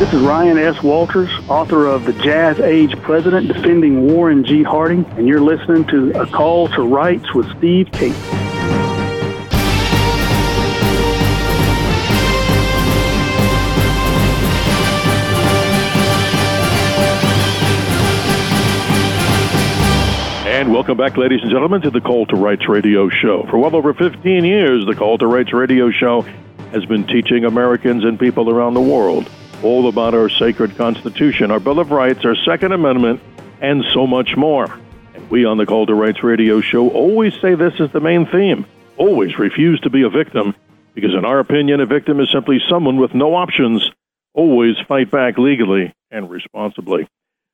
This is Ryan S. Walters, author of The Jazz Age President Defending Warren G. Harding, and you're listening to A Call to Rights with Steve Cates. And welcome back, ladies and gentlemen, to the Call to Rights radio show. For well over 15 years, the Call to Rights radio show has been teaching Americans and people around the world all about our sacred Constitution, our Bill of Rights, our Second Amendment, and so much more. And we on the Call to Rights radio show always say this is the main theme. Always refuse to be a victim, because in our opinion, a victim is simply someone with no options. Always fight back legally and responsibly.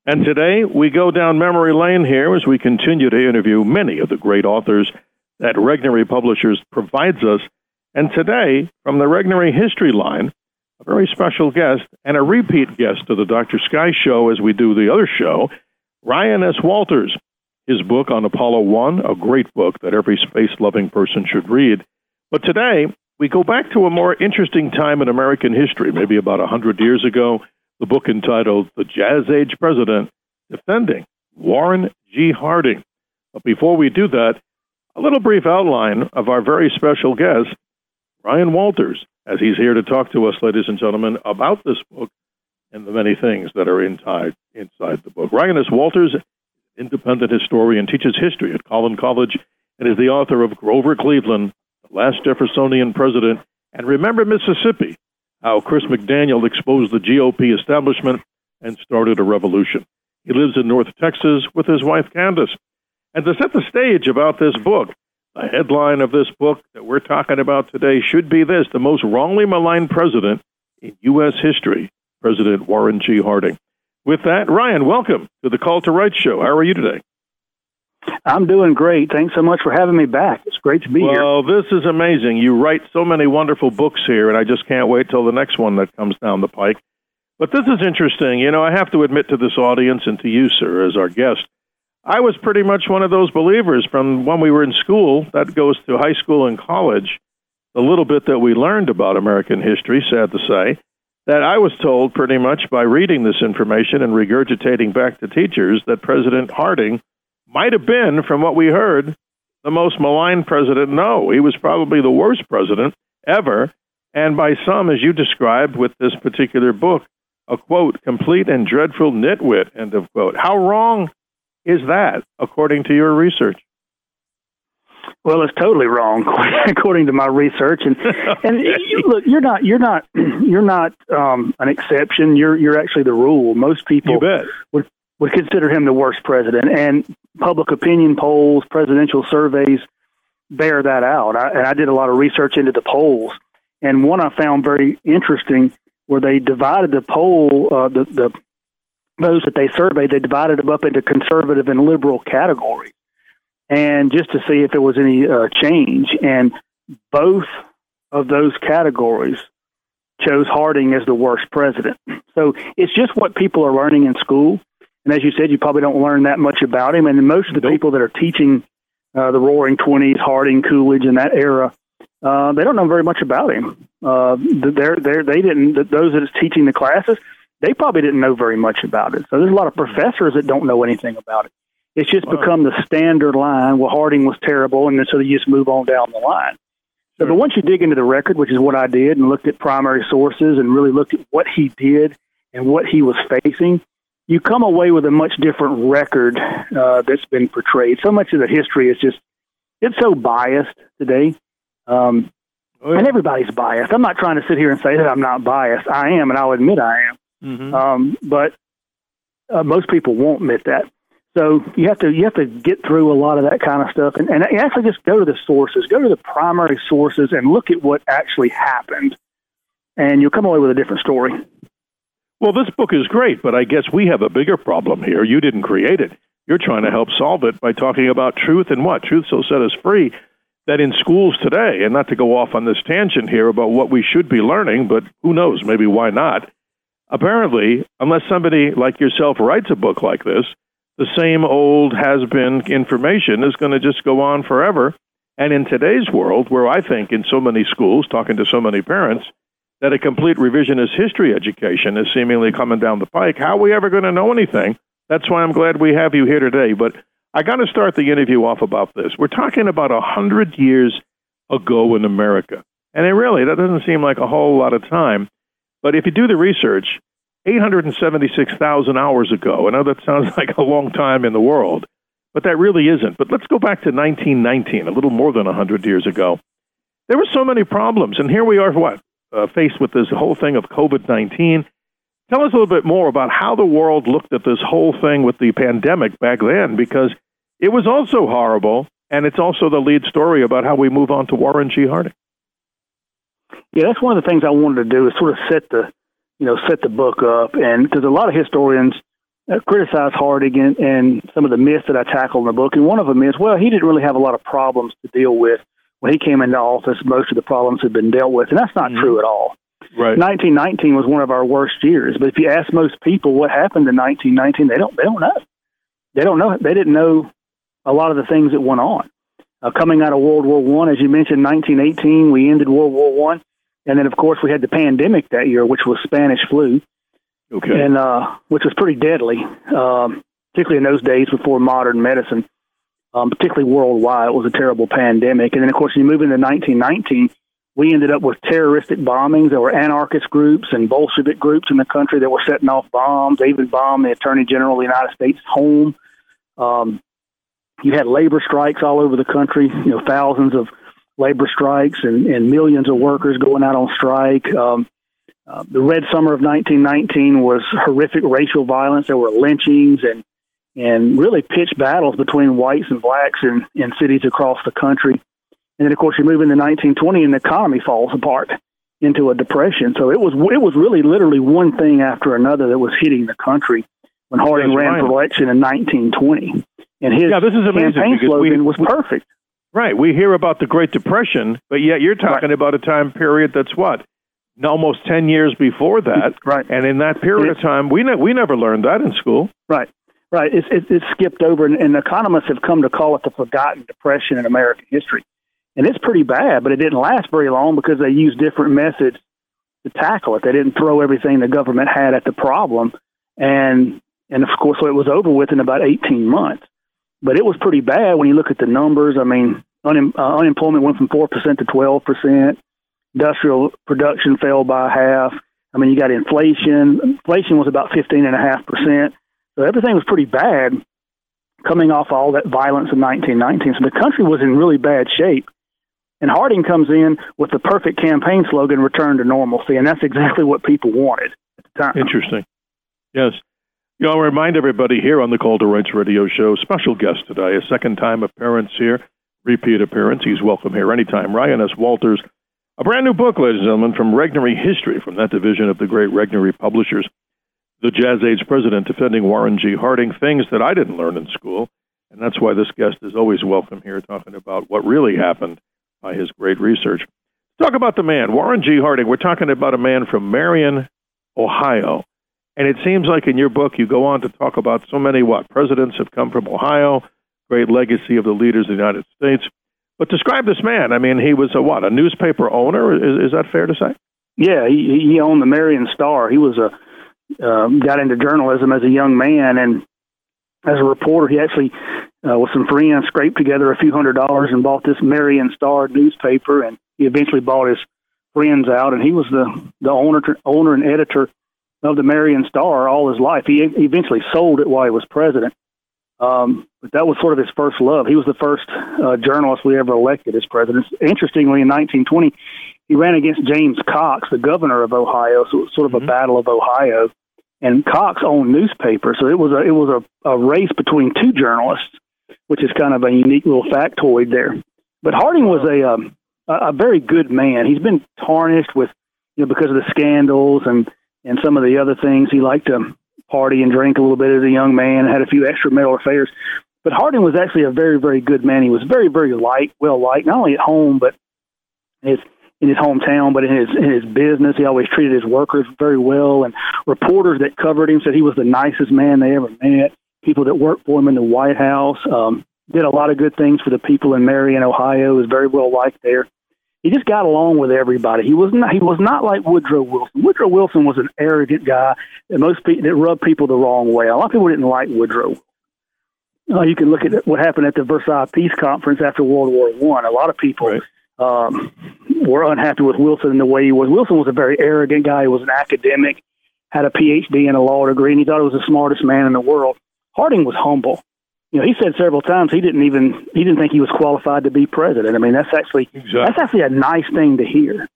And today we go down memory lane here as we continue to interview many of the great authors that Regnery Publishers provides us. And today, from the Regnery History line, very special guest and a repeat guest to the Dr. Sky show as we do the other show, Ryan S. Walters. His book on Apollo 1, a great book that every space loving person should read. But today, we go back to a more interesting time in American history, maybe about 100 years ago, the book entitled The Jazz Age President Defending Warren G. Harding. But before we do that, a little brief outline of our very special guest, Ryan Walters as he's here to talk to us, ladies and gentlemen, about this book and the many things that are inside, inside the book. Ryan S. Walters, independent historian, teaches history at Collin College and is the author of Grover Cleveland, The Last Jeffersonian President, and Remember Mississippi, how Chris McDaniel exposed the GOP establishment and started a revolution. He lives in North Texas with his wife Candace. And to set the stage about this book, the headline of this book that we're talking about today should be this the most wrongly maligned president in U.S. history, President Warren G. Harding. With that, Ryan, welcome to the Call to Rights show. How are you today? I'm doing great. Thanks so much for having me back. It's great to be well, here. Well, this is amazing. You write so many wonderful books here, and I just can't wait till the next one that comes down the pike. But this is interesting. You know, I have to admit to this audience and to you, sir, as our guest, I was pretty much one of those believers from when we were in school. That goes to high school and college. The little bit that we learned about American history, sad to say, that I was told pretty much by reading this information and regurgitating back to teachers that President Harding might have been, from what we heard, the most maligned president. No, he was probably the worst president ever. And by some, as you described with this particular book, a quote, complete and dreadful nitwit, end of quote. How wrong is that, according to your research? Well, it's totally wrong, according to my research. And and look, you're not you're not you're not um, an exception. You're you're actually the rule. Most people would would consider him the worst president, and public opinion polls, presidential surveys bear that out. I, and I did a lot of research into the polls, and one I found very interesting where they divided the poll, uh, the the those that they surveyed, they divided them up into conservative and liberal categories, and just to see if there was any uh, change. And both of those categories chose Harding as the worst president. So it's just what people are learning in school. And as you said, you probably don't learn that much about him. And most of the nope. people that are teaching uh, the Roaring Twenties, Harding, Coolidge, in that era, uh, they don't know very much about him. Uh, they're, they're, they didn't. Those that is teaching the classes, they probably didn't know very much about it. So there's a lot of professors that don't know anything about it. It's just wow. become the standard line. Well, Harding was terrible, and then so you just move on down the line. So, sure. but once you dig into the record, which is what I did, and looked at primary sources and really looked at what he did and what he was facing, you come away with a much different record uh, that's been portrayed. So much of the history is just it's so biased today. Um, oh, yeah. And everybody's biased. I'm not trying to sit here and say that I'm not biased. I am, and I'll admit I am. Mm-hmm. Um, but uh, most people won't admit that. So you have to you have to get through a lot of that kind of stuff, and, and actually just go to the sources, go to the primary sources, and look at what actually happened, and you'll come away with a different story. Well, this book is great, but I guess we have a bigger problem here. You didn't create it. You're trying to help solve it by talking about truth and what truth so set us free. That in schools today, and not to go off on this tangent here about what we should be learning, but who knows, maybe why not? Apparently, unless somebody like yourself writes a book like this, the same old has been information is going to just go on forever. And in today's world, where I think in so many schools, talking to so many parents, that a complete revisionist history education is seemingly coming down the pike. How are we ever going to know anything? That's why I'm glad we have you here today. But I got to start the interview off about this. We're talking about a hundred years ago in America, and it really that doesn't seem like a whole lot of time. But if you do the research, 876,000 hours ago. I know that sounds like a long time in the world, but that really isn't. But let's go back to 1919, a little more than 100 years ago. There were so many problems, and here we are, what, uh, faced with this whole thing of COVID 19. Tell us a little bit more about how the world looked at this whole thing with the pandemic back then, because it was also horrible, and it's also the lead story about how we move on to Warren G. Harding. Yeah, that's one of the things I wanted to do is sort of set the you know, set the book up. And because a lot of historians uh, criticize Harding and, and some of the myths that I tackle in the book. And one of them is, well, he didn't really have a lot of problems to deal with when he came into office. Most of the problems had been dealt with, and that's not mm-hmm. true at all. Right. 1919 was one of our worst years. But if you ask most people what happened in 1919, they don't. They don't know. They don't know. They didn't know a lot of the things that went on. Uh, coming out of World War One, as you mentioned, 1918, we ended World War One. And then, of course, we had the pandemic that year, which was Spanish flu, okay. and uh, which was pretty deadly, um, particularly in those days before modern medicine, um, particularly worldwide. It was a terrible pandemic. And then, of course, you move into 1919, we ended up with terroristic bombings. There were anarchist groups and Bolshevik groups in the country that were setting off bombs. They even bombed the Attorney General of the United States' home. Um, you had labor strikes all over the country. You know, thousands of labor strikes and, and millions of workers going out on strike. Um, uh, the Red Summer of 1919 was horrific racial violence. There were lynchings and and really pitched battles between whites and blacks in, in cities across the country. And then, of course, you move into 1920 and the economy falls apart into a depression. So it was it was really literally one thing after another that was hitting the country when Harding ran right. for election in 1920. And his yeah, this is campaign slogan we, was perfect. Right. We hear about the Great Depression, but yet you're talking right. about a time period that's what? Almost 10 years before that. Right. And in that period of time, we, ne- we never learned that in school. Right. Right. It's, it's, it's skipped over, and, and economists have come to call it the forgotten depression in American history. And it's pretty bad, but it didn't last very long because they used different methods to tackle it. They didn't throw everything the government had at the problem. And, and of course, so it was over with in about 18 months but it was pretty bad when you look at the numbers. I mean, un, uh, unemployment went from four percent to twelve percent. Industrial production fell by half. I mean, you got inflation. Inflation was about fifteen and a half percent. So everything was pretty bad coming off all that violence in 1919. So the country was in really bad shape. And Harding comes in with the perfect campaign slogan, return to normalcy. And that's exactly what people wanted at the time. Interesting. Yes. You know, I'll remind everybody here on the Call to Rights Radio Show, special guest today, a second time appearance here, repeat appearance. He's welcome here anytime. Ryan S. Walters, a brand new book, ladies and gentlemen, from Regnery History, from that division of the great Regnery Publishers. The Jazz Age president defending Warren G. Harding, things that I didn't learn in school. And that's why this guest is always welcome here, talking about what really happened by his great research. Talk about the man, Warren G. Harding. We're talking about a man from Marion, Ohio. And it seems like in your book you go on to talk about so many what presidents have come from Ohio, great legacy of the leaders of the United States. But describe this man. I mean, he was a what? A newspaper owner? Is, is that fair to say? Yeah, he, he owned the Marion Star. He was a um, got into journalism as a young man, and as a reporter, he actually, uh, with some friends, scraped together a few hundred dollars and bought this Marion Star newspaper. And he eventually bought his friends out, and he was the the owner owner and editor of the Marion Star all his life. He eventually sold it while he was president. Um, but that was sort of his first love. He was the first uh, journalist we ever elected as president. Interestingly, in 1920, he ran against James Cox, the governor of Ohio. So it was sort of mm-hmm. a battle of Ohio. And Cox owned newspapers, so it was a it was a, a race between two journalists, which is kind of a unique little factoid there. But Harding was a um, a very good man. He's been tarnished with you know because of the scandals and and some of the other things. He liked to party and drink a little bit as a young man, had a few extramarital affairs. But Harding was actually a very, very good man. He was very, very light, well liked, not only at home, but his in his hometown, but in his in his business. He always treated his workers very well. And reporters that covered him said he was the nicest man they ever met. People that worked for him in the White House um, did a lot of good things for the people in Marion, Ohio. Was very well liked there. He just got along with everybody. He was not he was not like Woodrow Wilson. Woodrow Wilson was an arrogant guy that most people that rubbed people the wrong way. A lot of people didn't like Woodrow. Uh, you can look at what happened at the Versailles Peace Conference after World War One. A lot of people right. um, were unhappy with Wilson and the way he was. Wilson was a very arrogant guy. He was an academic, had a PhD and a law degree, and he thought he was the smartest man in the world. Harding was humble you know, he said several times he didn't even he didn't think he was qualified to be president. I mean, that's actually exactly. that's actually a nice thing to hear.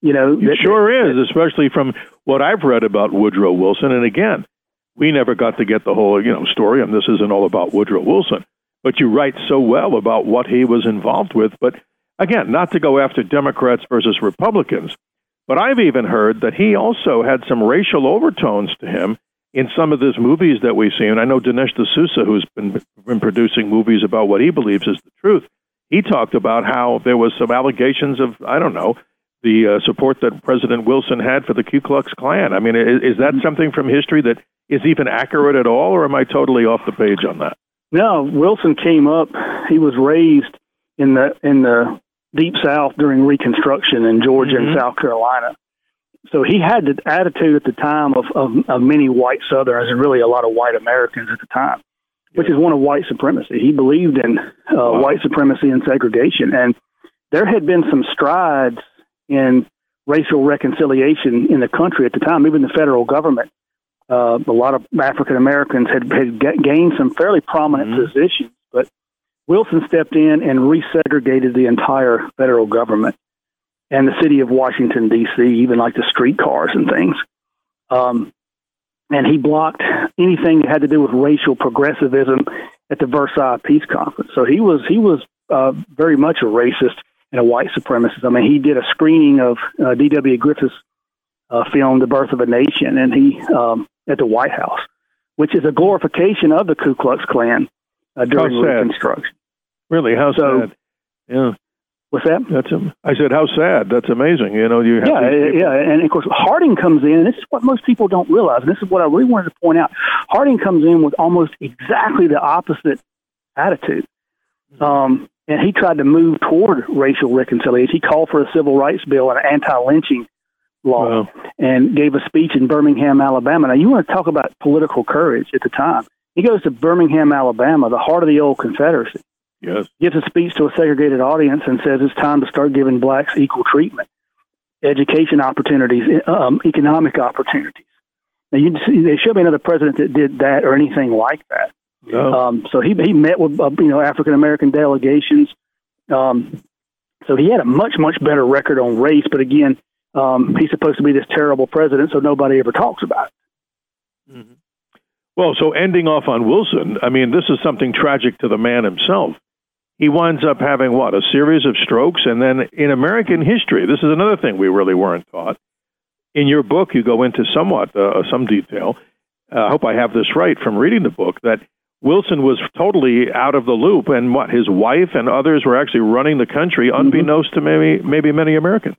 You know, it sure that, is, especially from what I've read about Woodrow Wilson. And again, we never got to get the whole you know story, and this isn't all about Woodrow Wilson. But you write so well about what he was involved with. But again, not to go after Democrats versus Republicans, but I've even heard that he also had some racial overtones to him in some of these movies that we see, and I know Dinesh D'Souza, who's been, been producing movies about what he believes is the truth, he talked about how there was some allegations of, I don't know, the uh, support that President Wilson had for the Ku Klux Klan. I mean, is, is that something from history that is even accurate at all, or am I totally off the page on that? No, Wilson came up. He was raised in the in the deep South during Reconstruction in Georgia mm-hmm. and South Carolina, so he had the attitude at the time of, of, of many white Southerners and really a lot of white Americans at the time, which is one of white supremacy. He believed in uh, wow. white supremacy and segregation, and there had been some strides in racial reconciliation in the country at the time. Even the federal government, uh, a lot of African Americans had, had gained some fairly prominent mm-hmm. positions, but Wilson stepped in and resegregated the entire federal government and the city of Washington D.C., even like the streetcars and things. Um, and he blocked anything that had to do with racial progressivism at the Versailles Peace Conference. So he was he was uh, very much a racist and a white supremacist. I mean, he did a screening of uh, D.W. Griffith's uh, film *The Birth of a Nation*, and he um, at the White House, which is a glorification of the Ku Klux Klan uh, during Reconstruction. Really, how so, sad? Yeah. What's that? That's a, I said, how sad. That's amazing. You know, you have yeah, yeah, and of course Harding comes in. And this is what most people don't realize. And this is what I really wanted to point out. Harding comes in with almost exactly the opposite attitude, mm-hmm. um, and he tried to move toward racial reconciliation. He called for a civil rights bill and an anti-lynching law, wow. and gave a speech in Birmingham, Alabama. Now, you want to talk about political courage at the time? He goes to Birmingham, Alabama, the heart of the old Confederacy Yes. Gives a speech to a segregated audience and says it's time to start giving blacks equal treatment, education opportunities, um, economic opportunities. Now, you, there should be another president that did that or anything like that. No. Um, so he he met with uh, you know African American delegations. Um, so he had a much much better record on race. But again, um, he's supposed to be this terrible president, so nobody ever talks about it. Mm-hmm. Well, so ending off on Wilson, I mean, this is something tragic to the man himself he winds up having what a series of strokes and then in american history this is another thing we really weren't taught in your book you go into somewhat uh, some detail uh, i hope i have this right from reading the book that wilson was totally out of the loop and what his wife and others were actually running the country mm-hmm. unbeknownst mm-hmm. to maybe maybe many americans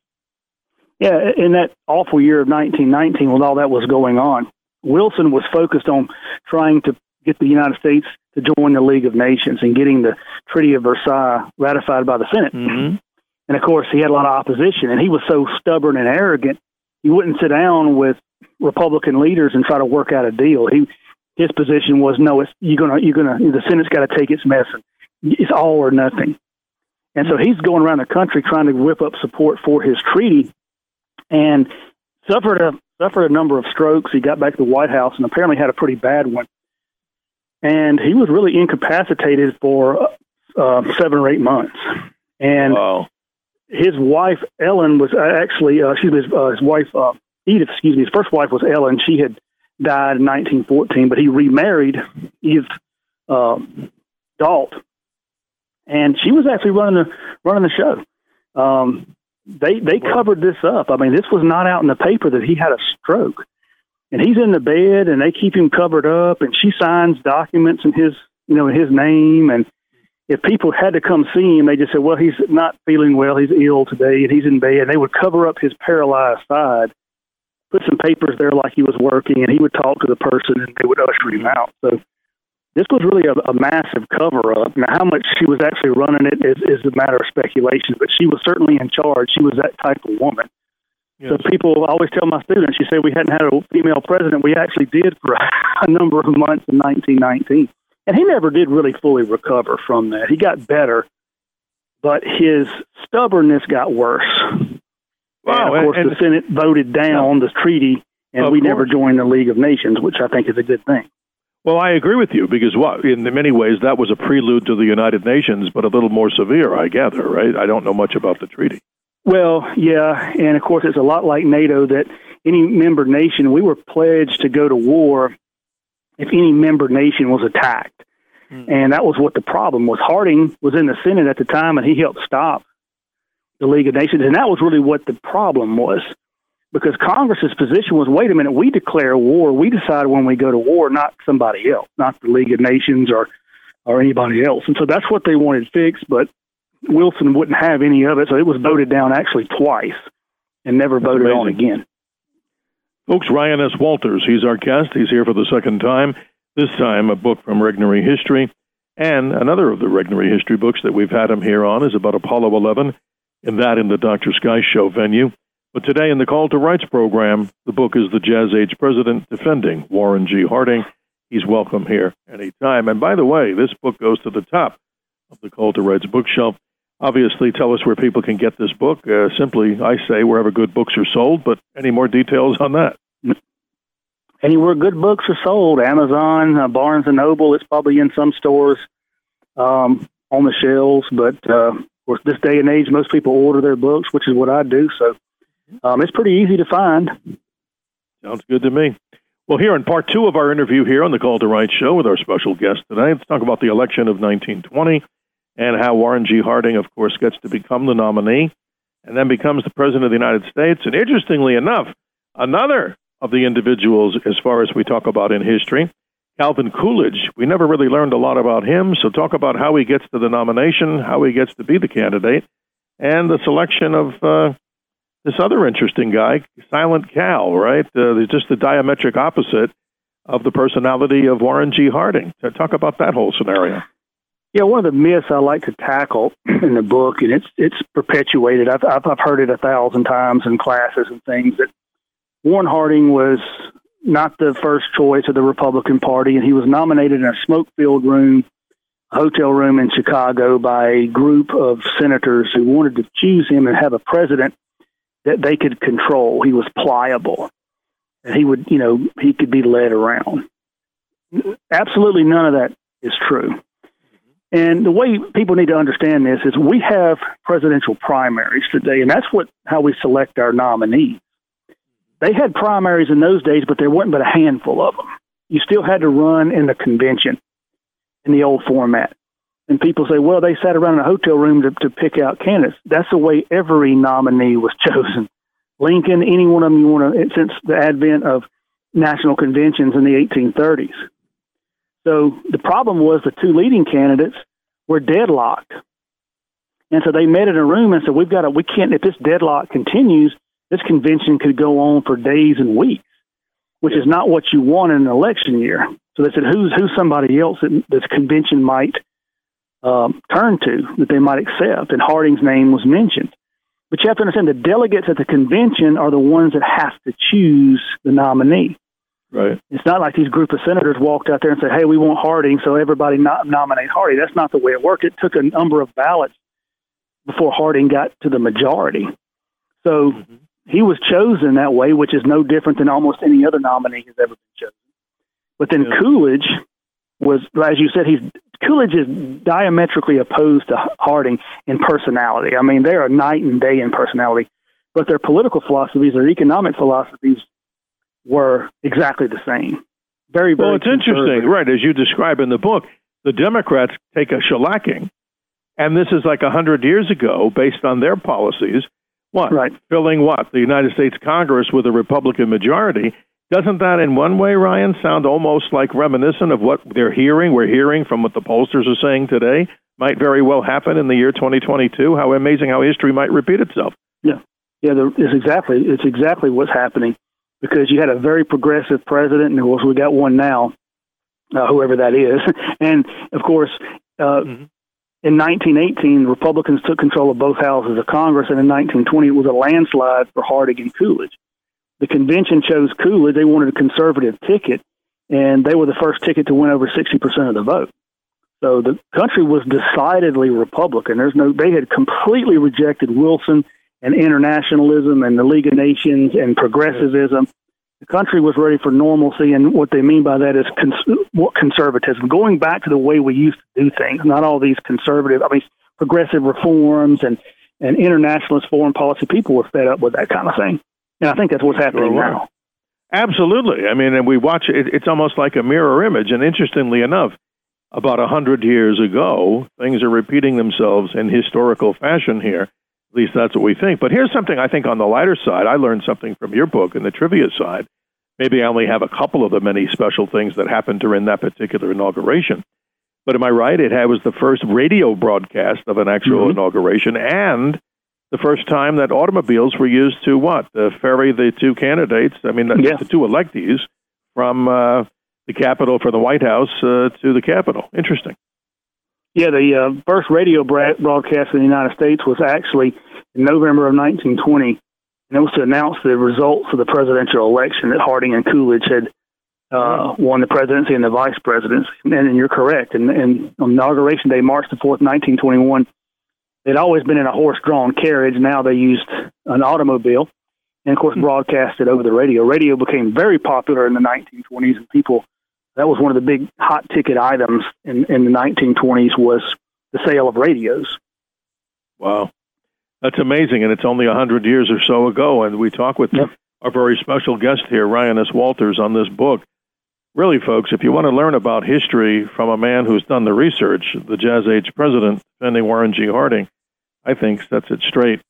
yeah in that awful year of 1919 when all that was going on wilson was focused on trying to get the united states to join the League of Nations and getting the Treaty of Versailles ratified by the Senate. Mm-hmm. And of course, he had a lot of opposition, and he was so stubborn and arrogant. He wouldn't sit down with Republican leaders and try to work out a deal. He his position was no, it's you're gonna you're gonna the Senate's got to take its medicine. It's all or nothing. And so he's going around the country trying to whip up support for his treaty, and suffered a suffered a number of strokes. He got back to the White House and apparently had a pretty bad one and he was really incapacitated for uh, seven or eight months. And wow. his wife Ellen was uh, actually, uh, excuse me, his, uh, his wife uh, Edith, excuse me, his first wife was Ellen. She had died in 1914, but he remarried Eve uh, Galt, and she was actually running the running the show. Um, they they covered this up. I mean, this was not out in the paper that he had a stroke and he's in the bed and they keep him covered up and she signs documents in his you know his name and if people had to come see him they just said well he's not feeling well he's ill today and he's in bed and they would cover up his paralyzed side put some papers there like he was working and he would talk to the person and they would usher him out so this was really a, a massive cover up. Now, how much she was actually running it is, is a matter of speculation, but she was certainly in charge. She was that type of woman. Yes. So people always tell my students, you say we hadn't had a female president. We actually did for a, number of months in 1919. And he never did really fully recover from that. He got better, but his stubbornness got worse. Wow. And of course, and, the Senate voted down the treaty, and we course. never joined the League of Nations, which I think is a good thing. Well, I agree with you because what in many ways that was a prelude to the United Nations, but a little more severe, I gather. Right? I don't know much about the treaty. Well, yeah, and of course it's a lot like NATO that any member nation we were pledged to go to war if any member nation was attacked. Mm. And that was what the problem was. Harding was in the Senate at the time and he helped stop the League of Nations and that was really what the problem was. Because Congress's position was wait a minute, we declare war, we decide when we go to war, not somebody else, not the League of Nations or or anybody else. And so that's what they wanted fixed, but Wilson wouldn't have any of it, so it was voted down actually twice and never voted on again. Folks, Ryan S. Walters, he's our guest. He's here for the second time. This time, a book from Regnery History. And another of the Regnery History books that we've had him here on is about Apollo 11, and that in the Dr. Sky Show venue. But today in the Call to Rights program, the book is The Jazz Age President Defending Warren G. Harding. He's welcome here anytime. And by the way, this book goes to the top of the Call to Rights bookshelf obviously tell us where people can get this book. Uh, simply, I say wherever good books are sold, but any more details on that? Anywhere good books are sold, Amazon, uh, Barnes and Noble. It's probably in some stores um, on the shelves, but uh, of course, this day and age, most people order their books, which is what I do. So um, it's pretty easy to find. Sounds good to me. Well, here in part two of our interview here on the Call to Rights show with our special guest today, let's talk about the election of 1920 and how Warren G. Harding, of course, gets to become the nominee and then becomes the President of the United States. And interestingly enough, another of the individuals, as far as we talk about in history, Calvin Coolidge. We never really learned a lot about him, so talk about how he gets to the nomination, how he gets to be the candidate, and the selection of uh, this other interesting guy, Silent Cal, right? Uh, just the diametric opposite of the personality of Warren G. Harding. Talk about that whole scenario. Yeah, one of the myths I like to tackle in the book, and it's it's perpetuated. I've I've, I've heard it a thousand times in classes and things that Warren Harding was not the first choice of the Republican Party, and he was nominated in a smoke-filled room, hotel room in Chicago, by a group of senators who wanted to choose him and have a president that they could control. He was pliable, and he would, you know, he could be led around. Absolutely none of that is true. And the way people need to understand this is we have presidential primaries today, and that's what how we select our nominees. They had primaries in those days, but there wasn't but a handful of them. You still had to run in the convention in the old format. And people say, well, they sat around in a hotel room to, to pick out candidates. That's the way every nominee was chosen. Lincoln, any one of them you want to, since the advent of national conventions in the 1830s. So the problem was the two leading candidates were deadlocked. And so they met in a room and said, We've got to, we can't, if this deadlock continues, this convention could go on for days and weeks, which is not what you want in an election year. So they said, Who's, who's somebody else that this convention might um, turn to, that they might accept? And Harding's name was mentioned. But you have to understand the delegates at the convention are the ones that have to choose the nominee. Right. It's not like these group of senators walked out there and said, "Hey, we want Harding, so everybody not nominate Harding." That's not the way it worked. It took a number of ballots before Harding got to the majority. So mm-hmm. he was chosen that way, which is no different than almost any other nominee has ever been chosen. But then yeah. Coolidge was, as you said, he's Coolidge is diametrically opposed to Harding in personality. I mean, they are night and day in personality, but their political philosophies, their economic philosophies were exactly the same. Very, very well. It's interesting, right? As you describe in the book, the Democrats take a shellacking, and this is like a hundred years ago, based on their policies. What right. filling what the United States Congress with a Republican majority? Doesn't that, in one way, Ryan, sound almost like reminiscent of what they're hearing? We're hearing from what the pollsters are saying today might very well happen in the year 2022. How amazing how history might repeat itself. Yeah, yeah, it's exactly it's exactly what's happening because you had a very progressive president, and of course we got one now uh, whoever that is. and of course, uh, mm-hmm. in 1918, the Republicans took control of both houses of Congress, and in 1920, it was a landslide for Harding and Coolidge. The convention chose Coolidge. They wanted a conservative ticket, and they were the first ticket to win over 60% of the vote. So the country was decidedly Republican. There's no, they had completely rejected Wilson and internationalism and the League of Nations and progressivism. The country was ready for normalcy, and what they mean by that is cons- what conservatism, going back to the way we used to do things, not all these conservative, I mean, progressive reforms and, and internationalist foreign policy. People were fed up with that kind of thing. And I think that's what's happening sure now. Absolutely. I mean, and we watch it, it's almost like a mirror image. And interestingly enough, about a hundred years ago, things are repeating themselves in historical fashion here. At least that's what we think. But here's something I think on the lighter side. I learned something from your book in the trivia side. Maybe I only have a couple of the many special things that happened during that particular inauguration. But am I right? It was the first radio broadcast of an actual mm-hmm. inauguration and the first time that automobiles were used to what? Uh, ferry the two candidates, I mean, yeah. the two electees from uh, the Capitol for the White House uh, to the Capitol. Interesting. Yeah, the uh, first radio broadcast in the United States was actually in November of 1920, and it was to announce the results of the presidential election that Harding and Coolidge had uh, won the presidency and the vice presidency. And, and you're correct. And, and on inauguration day, March the 4th, 1921, they'd always been in a horse-drawn carriage. Now they used an automobile, and of course, hmm. broadcasted over the radio. Radio became very popular in the 1920s, and people that was one of the big hot ticket items in, in the 1920s was the sale of radios. Wow. That's amazing, and it's only a hundred years or so ago. And we talk with yep. our very special guest here, Ryan S. Walters, on this book. Really, folks, if you want to learn about history from a man who's done the research, the Jazz Age president, defending Warren G. Harding, I think sets it straight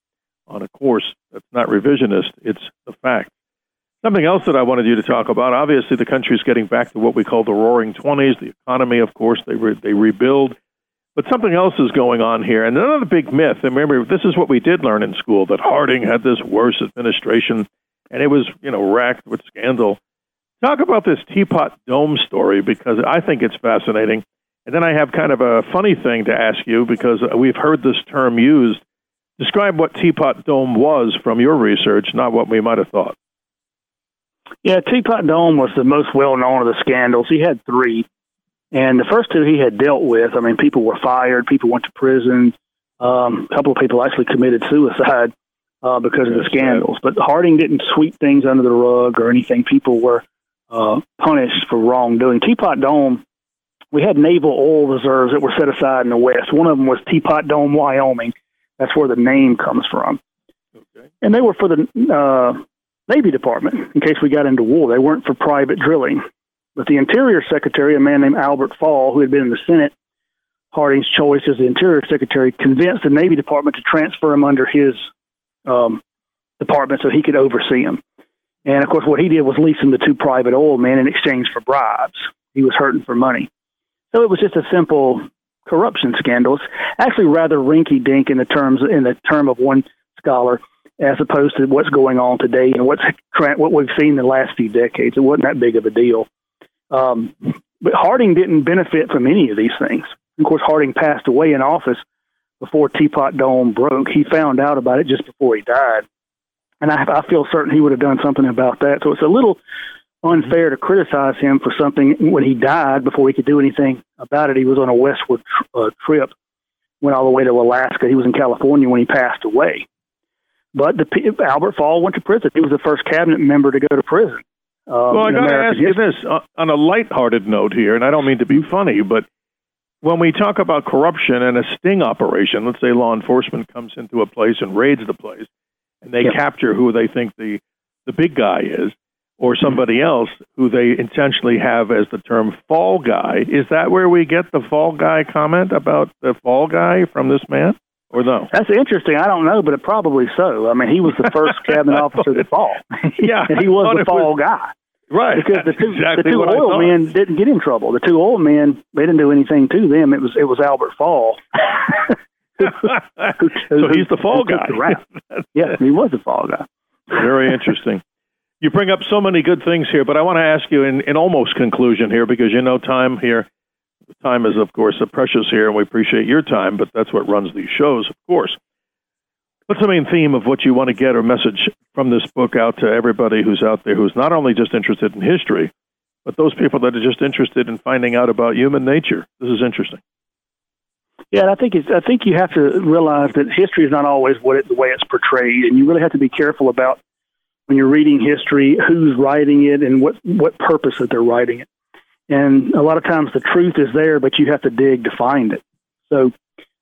on a course that's not revisionist, it's the fact. Something else that I wanted you to talk about. Obviously, the country is getting back to what we call the Roaring Twenties. The economy, of course, they re- they rebuild, but something else is going on here. And another big myth. And remember, this is what we did learn in school that Harding had this worse administration, and it was you know racked with scandal. Talk about this Teapot Dome story because I think it's fascinating. And then I have kind of a funny thing to ask you because we've heard this term used. Describe what Teapot Dome was from your research, not what we might have thought. Yeah, Teapot Dome was the most well known of the scandals. He had three, and the first two he had dealt with. I mean, people were fired, people went to prison. Um, a couple of people actually committed suicide uh, because of the scandals. But Harding didn't sweep things under the rug or anything. People were uh, punished for wrongdoing. Teapot Dome, we had naval oil reserves that were set aside in the West. One of them was Teapot Dome, Wyoming. That's where the name comes from. Okay. And they were for the uh, Navy Department in case we got into war. They weren't for private drilling. But the Interior Secretary, a man named Albert Fall, who had been in the Senate, Harding's choice as the Interior Secretary, convinced the Navy Department to transfer him under his um, department so he could oversee them. And of course, what he did was lease him to two private oil men in exchange for bribes. He was hurting for money. So it was just a simple corruption scandal. It's actually rather rinky dink in the terms in the term of one scholar as opposed to what's going on today and what's what we've seen in the last few decades. It wasn't that big of a deal. Um, but Harding didn't benefit from any of these things. Of course, Harding passed away in office before Teapot Dome broke. He found out about it just before he died, and I, I feel certain he would have done something about that. So it's a little unfair to criticize him for something when he died before he could do anything about it. He was on a westward uh, trip, went all the way to Alaska. He was in California when he passed away. But the, Albert Fall went to prison. He was the first cabinet member to go to prison. Um, well, I got to ask you this uh, on a lighthearted note here, and I don't mean to be funny, but when we talk about corruption and a sting operation, let's say law enforcement comes into a place and raids the place, and they capture who they think the the big guy is, or somebody else who they intentionally have as the term fall guy. Is that where we get the fall guy comment about the fall guy from this man? Or no? That's interesting. I don't know, but it probably so. I mean, he was the first cabinet officer to fall. yeah, and he was the fall was, guy. Right. Because the two exactly the two oil men didn't get in trouble. The two oil men they didn't do anything to them. It was it was Albert Fall. who, who, so he's the fall guy. The yeah, he was the fall guy. Very interesting. You bring up so many good things here, but I want to ask you in, in almost conclusion here because you know time here, time is of course a precious here, and we appreciate your time, but that's what runs these shows, of course. What's the main theme of what you want to get or message from this book out to everybody who's out there who's not only just interested in history, but those people that are just interested in finding out about human nature? This is interesting. Yeah, and I think it's, I think you have to realize that history is not always what it, the way it's portrayed, and you really have to be careful about when you're reading history who's writing it and what what purpose that they're writing it. And a lot of times the truth is there, but you have to dig to find it. So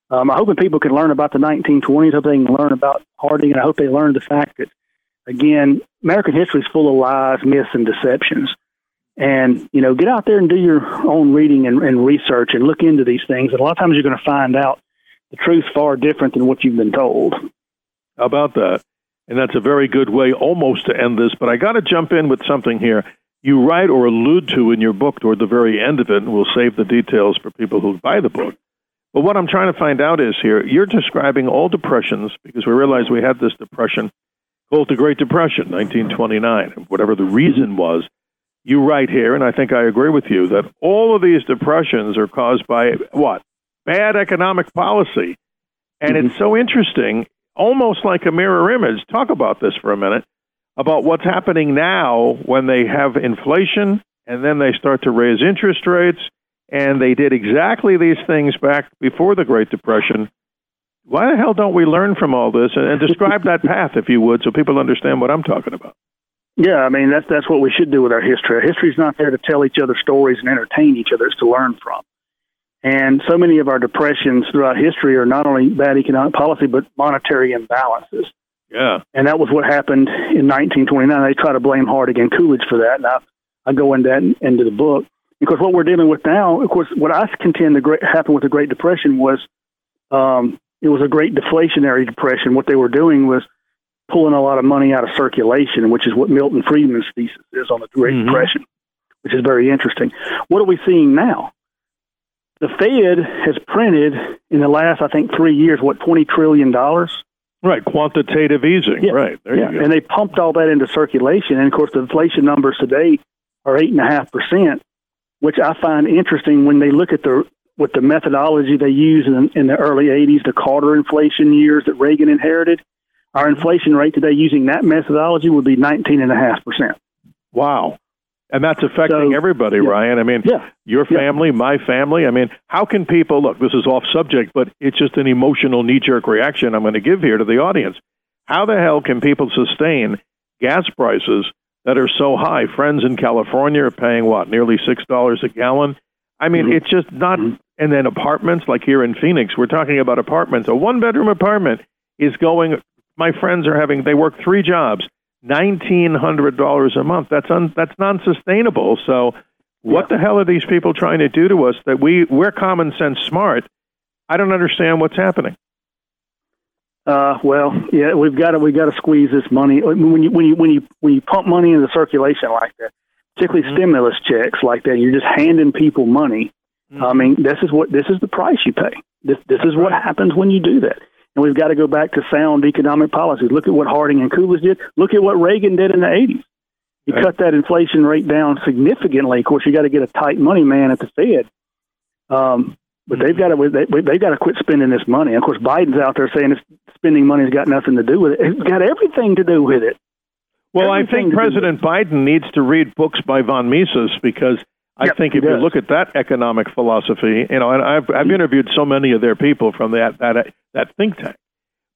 um, I hope that people can learn about the 1920s. I hope they can learn about Harding, and I hope they learn the fact that again, American history is full of lies, myths, and deceptions. And, you know, get out there and do your own reading and, and research and look into these things. And a lot of times you're going to find out the truth far different than what you've been told. How about that? And that's a very good way almost to end this. But I got to jump in with something here. You write or allude to in your book toward the very end of it, and we'll save the details for people who buy the book. But what I'm trying to find out is here, you're describing all depressions because we realize we had this depression called the Great Depression, 1929, whatever the reason was you write here, and I think I agree with you, that all of these depressions are caused by what? Bad economic policy. And mm-hmm. it's so interesting, almost like a mirror image. Talk about this for a minute about what's happening now when they have inflation and then they start to raise interest rates. And they did exactly these things back before the Great Depression. Why the hell don't we learn from all this and, describe that path, if you would, so people understand what I'm talking about? Yeah, I mean that's that's what we should do with our history. Our history is not there to tell each other stories and entertain each other; it's to learn from. And so many of our depressions throughout history are not only bad economic policy, but monetary imbalances. Yeah. And that was what happened in 1929. They try to blame Harding and Coolidge for that. And I, I go into that into the book. Because what we're dealing with now, of course, what I contend the great, happened with the Great Depression was um, it was a great deflationary depression. What they were doing was pulling a lot of money out of circulation, which is what Milton Friedman's thesis is on the Great mm-hmm. Depression, which is very interesting. What are we seeing now? The Fed has printed in the last, I think, three years, what, $20 trillion? Right, quantitative easing. Yeah. Right, there yeah. And they pumped all that into circulation. And of course, the inflation numbers today are 8.5%, which I find interesting when they look at the with the methodology they used in, in the early 80s, the Carter inflation years that Reagan inherited our inflation rate today using that methodology would be 19.5%. Wow. And that's affecting so, everybody, yeah. Ryan. I mean, yeah. your family, yeah. my family. I mean, how can people look? This is off subject, but it's just an emotional knee jerk reaction I'm going to give here to the audience. How the hell can people sustain gas prices that are so high? Friends in California are paying what, nearly $6 a gallon? I mean, mm-hmm. it's just not. Mm-hmm. And then apartments, like here in Phoenix, we're talking about apartments. A one bedroom apartment is going my friends are having they work three jobs, nineteen hundred dollars a month. That's un, that's non sustainable. So what yeah. the hell are these people trying to do to us that we we're common sense smart? I don't understand what's happening. Uh, well, yeah, we've got to we got to squeeze this money when you when you when you when you pump money into circulation like that, particularly mm-hmm. stimulus checks like that. You're just handing people money. Mm-hmm. I mean, this is what this is the price you pay. This this is what happens when you do that. And we've got to go back to sound economic policies. Look at what Harding and Coolidge did. Look at what Reagan did in the 80s. He right. cut that inflation rate down significantly. Of course, you got to get a tight money man at the Fed. Um, but they've got to they, they've got to quit spending this money. Of course, Biden's out there saying this spending money's got nothing to do with it. It's got everything to do with it. Well, everything I think President Biden needs to read books by von Mises because I yep, think if you look at that economic philosophy, you know, and I've I've interviewed so many of their people from that that that think tank,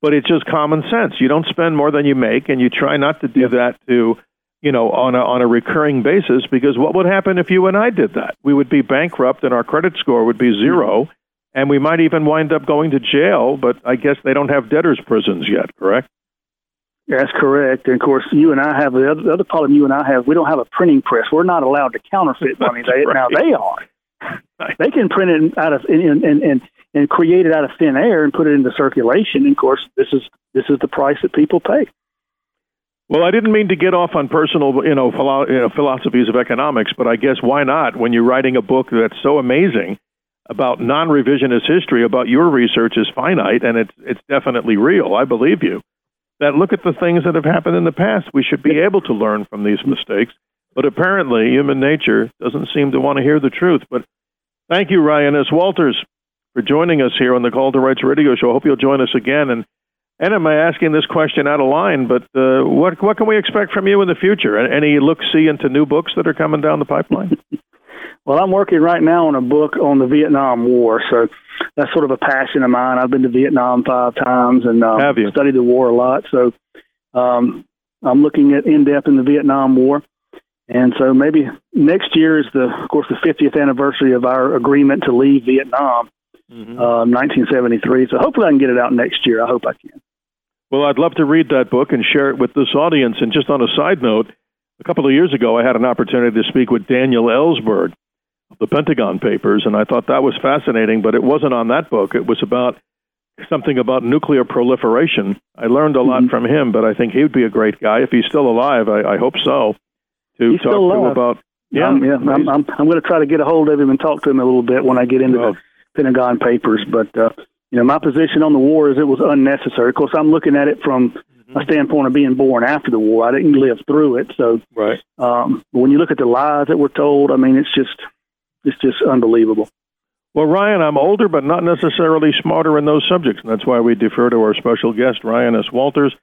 but it's just common sense. You don't spend more than you make, and you try not to do yep. that to, you know, on a on a recurring basis. Because what would happen if you and I did that? We would be bankrupt, and our credit score would be 0 mm-hmm. and we might even wind up going to jail. But I guess they don't have debtors' prisons yet, correct? That's correct. And of course, you and I have the other, the other problem you and I have. We don't have a printing press. We're not allowed to counterfeit money. They, right. Now they are. They can print it out of and, and and and create it out of thin air and put it into circulation. And of course, this is this is the price that people pay. Well, I didn't mean to get off on personal, you know, philo- you know, philosophies of economics, but I guess why not? When you're writing a book that's so amazing about non-revisionist history, about your research is finite and it's it's definitely real. I believe you. that look at the things that have happened in the past. We should be able to learn from these mistakes. But apparently, human nature doesn't seem to want to hear the truth. But thank you, Ryan S. Walters, for joining us here on the Call to Rights radio show. I hope you'll join us again. And and am I asking this question out of line? But uh, what what can we expect from you in the future? Any look see into new books that are coming down the pipeline? well, I'm working right now on a book on the Vietnam War, so that's sort of a passion of mine. I've been to Vietnam five times and uh, Have you? studied the war a lot. So um, I'm looking at in depth in the Vietnam War. And so maybe next year is the, of course, the 50th anniversary of our agreement to leave Vietnam, mm-hmm. uh, 1973. So hopefully I can get it out next year. I hope I can. Well, I'd love to read that book and share it with this audience. And just on a side note, a couple of years ago, I had an opportunity to speak with Daniel Ellsberg of the Pentagon Papers, and I thought that was fascinating. But it wasn't on that book. It was about something about nuclear proliferation. I learned a lot mm-hmm. from him, but I think he would be a great guy if he's still alive. I, I hope so to He's talk to about. Yeah, um, yeah. I'm, I'm, I'm going to try to get a hold of him and talk to him a little bit when I get into oh. the Pentagon Papers. But uh, you know, my position on the war is it was unnecessary. Of course, I'm looking at it from mm-hmm. a standpoint of being born after the war. I didn't live through it, so right. Um, when you look at the lies that were told, I mean, it's just it's just unbelievable. Well, Ryan, I'm older, but not necessarily smarter in those subjects, and that's why we defer to our special guest, Ryan S. Walters.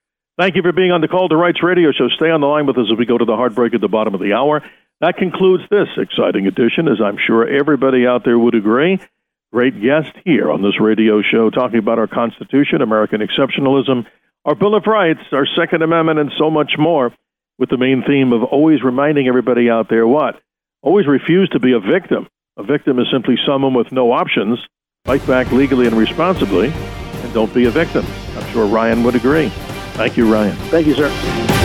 Thank you for being on the Call to Rights radio show. Stay on the line with us as we go to the hard break at the bottom of the hour. That concludes this exciting edition, as I'm sure everybody out there would agree. Great guest here on this radio show talking about our Constitution, American exceptionalism, our Bill of Rights, our Second Amendment, and so much more, with the main theme of always reminding everybody out there what? Always refuse to be a victim. A victim is simply someone with no options. Fight back legally and responsibly, and don't be a victim. I'm sure Ryan would agree. Thank you, Ryan. Thank you, sir.